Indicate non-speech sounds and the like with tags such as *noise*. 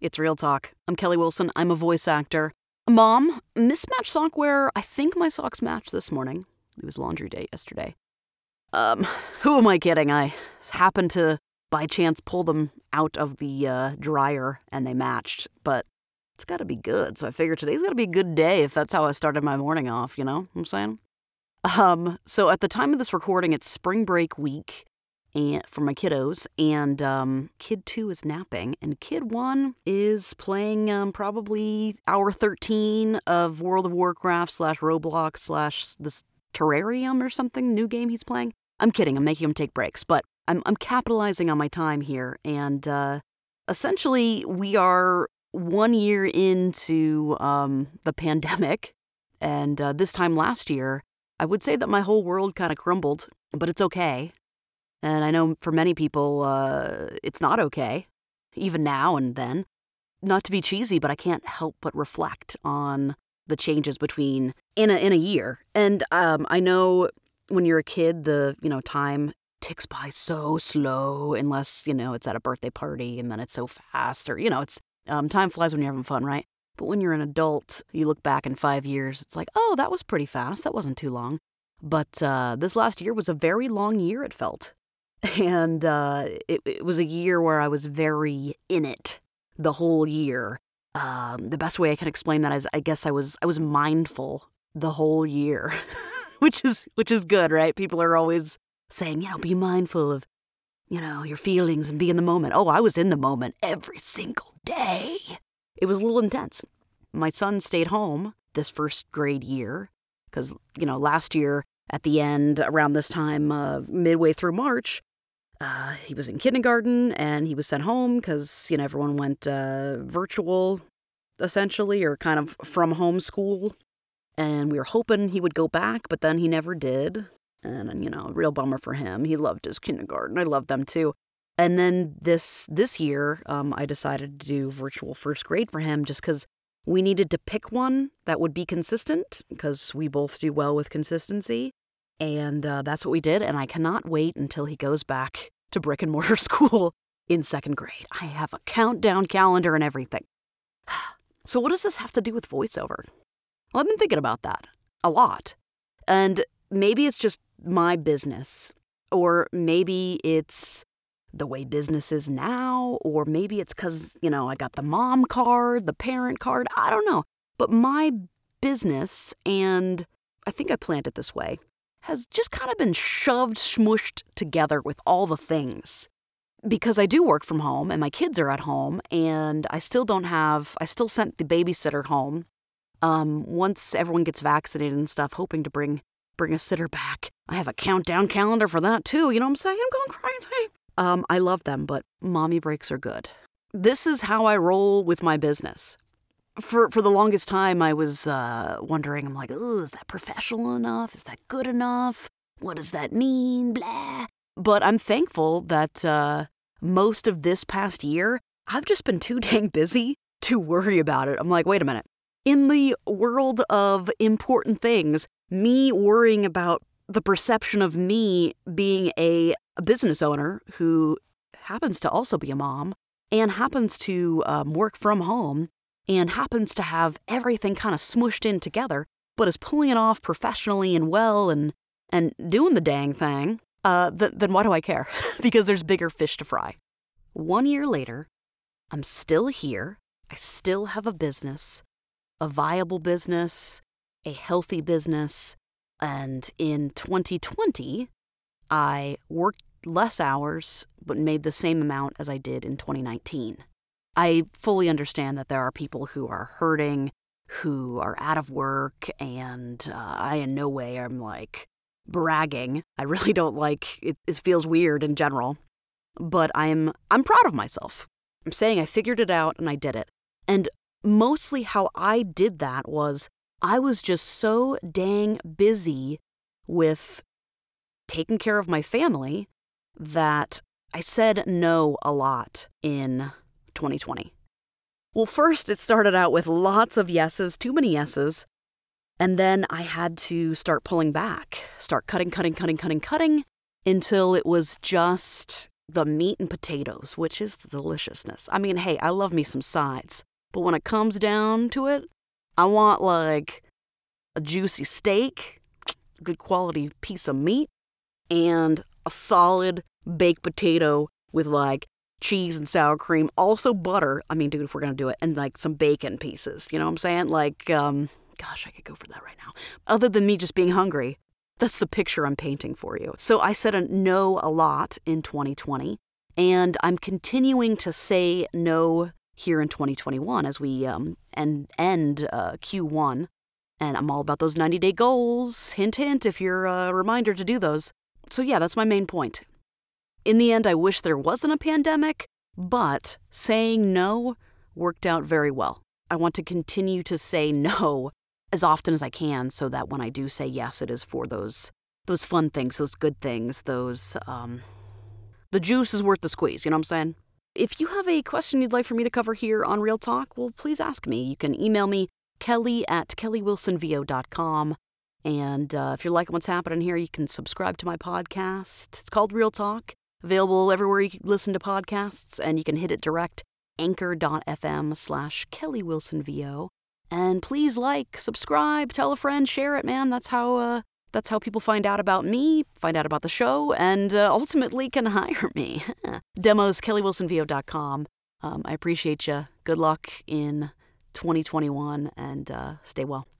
It's Real Talk. I'm Kelly Wilson. I'm a voice actor. Mom, mismatched sock wear. I think my socks matched this morning. It was laundry day yesterday. Um, who am I kidding? I happened to, by chance, pull them out of the uh, dryer and they matched, but it's gotta be good. So I figured today's gotta be a good day if that's how I started my morning off, you know what I'm saying? Um, so at the time of this recording, it's spring break week and for my kiddos, and um, kid two is napping, and kid one is playing um, probably hour thirteen of World of Warcraft slash Roblox slash this Terrarium or something new game he's playing. I'm kidding. I'm making him take breaks, but I'm I'm capitalizing on my time here, and uh, essentially we are one year into um, the pandemic, and uh, this time last year, I would say that my whole world kind of crumbled, but it's okay. And I know for many people, uh, it's not okay, even now and then. Not to be cheesy, but I can't help but reflect on the changes between in a in a year. And um, I know when you're a kid, the you know time ticks by so slow, unless you know it's at a birthday party, and then it's so fast, or you know it's um, time flies when you're having fun, right? But when you're an adult, you look back in five years, it's like, oh, that was pretty fast. That wasn't too long. But uh, this last year was a very long year. It felt and uh, it, it, was a year where I was very in it the whole year. Um, the best way I can explain that is, I guess I was I was mindful the whole year, *laughs* which is which is good, right? People are always saying, you know, be mindful of, you know, your feelings and be in the moment. Oh, I was in the moment every single day. It was a little intense. My son stayed home this first grade year because you know last year at the end around this time, uh, midway through March, uh, he was in kindergarten and he was sent home because you know everyone went uh, virtual essentially or kind of from home school. And we were hoping he would go back but then he never did. And you know real bummer for him. He loved his kindergarten. I loved them too. And then this this year um, i decided to do virtual first grade for him just because we needed to pick one that would be consistent because we both do well with consistency. And uh, that's what we did. And I cannot wait until he goes back to brick and mortar *laughs* school in second grade. I have a countdown calendar and everything. *sighs* So, what does this have to do with voiceover? Well, I've been thinking about that a lot. And maybe it's just my business, or maybe it's the way business is now, or maybe it's because, you know, I got the mom card, the parent card. I don't know. But my business, and I think I planned it this way, has just kind of been shoved, smushed together with all the things. Because I do work from home and my kids are at home, and I still don't have, I still sent the babysitter home. Um, once everyone gets vaccinated and stuff, hoping to bring bring a sitter back. I have a countdown calendar for that too. You know what I'm saying? I'm going crazy. Um, I love them, but mommy breaks are good. This is how I roll with my business for for the longest time I was uh, wondering. I'm like, oh, is that professional enough? Is that good enough? What does that mean? Blah. But I'm thankful that uh, most of this past year I've just been too *laughs* dang busy to worry about it. I'm like, wait a minute. In the world of important things, me worrying about the perception of me being a, a business owner who happens to also be a mom and happens to um, work from home and happens to have everything kind of smushed in together, but is pulling it off professionally and well and, and doing the dang thing, uh, th- then why do I care? *laughs* because there's bigger fish to fry. One year later, I'm still here. I still have a business, a viable business, a healthy business. And in 2020, I worked less hours but made the same amount as I did in 2019. I fully understand that there are people who are hurting, who are out of work, and uh, I in no way am like bragging. I really don't like it, it feels weird in general. But I'm I'm proud of myself. I'm saying I figured it out and I did it. And mostly how I did that was I was just so dang busy with taking care of my family that I said no a lot in 2020? Well, first, it started out with lots of yeses, too many yeses. And then I had to start pulling back, start cutting, cutting, cutting, cutting, cutting until it was just the meat and potatoes, which is the deliciousness. I mean, hey, I love me some sides, but when it comes down to it, I want like a juicy steak, good quality piece of meat, and a solid baked potato with like cheese and sour cream, also butter. I mean, dude, if we're gonna do it, and like some bacon pieces. You know what I'm saying? Like, um, gosh, I could go for that right now. Other than me just being hungry, that's the picture I'm painting for you. So I said a no a lot in 2020, and I'm continuing to say no here in 2021 as we um, end, end uh, Q1. And I'm all about those 90 day goals. Hint, hint, if you're a reminder to do those. So, yeah, that's my main point. In the end, I wish there wasn't a pandemic, but saying no worked out very well. I want to continue to say *laughs* no as often as I can so that when I do say yes, it is for those those fun things, those good things, those um the juice is worth the squeeze, you know what I'm saying? If you have a question you'd like for me to cover here on Real Talk, well, please ask me. You can email me, kelly at kellywilsonvo.com. And uh, if you're liking what's happening here, you can subscribe to my podcast. It's called Real Talk, available everywhere you listen to podcasts, and you can hit it direct, anchor.fm slash kellywilsonvo. And please like, subscribe, tell a friend, share it, man. That's how uh, that's how people find out about me, find out about the show, and uh, ultimately can *laughs* hire me. *laughs* Demos, kellywilsonvo.com. Um, I appreciate you. Good luck in 2021 and uh, stay well.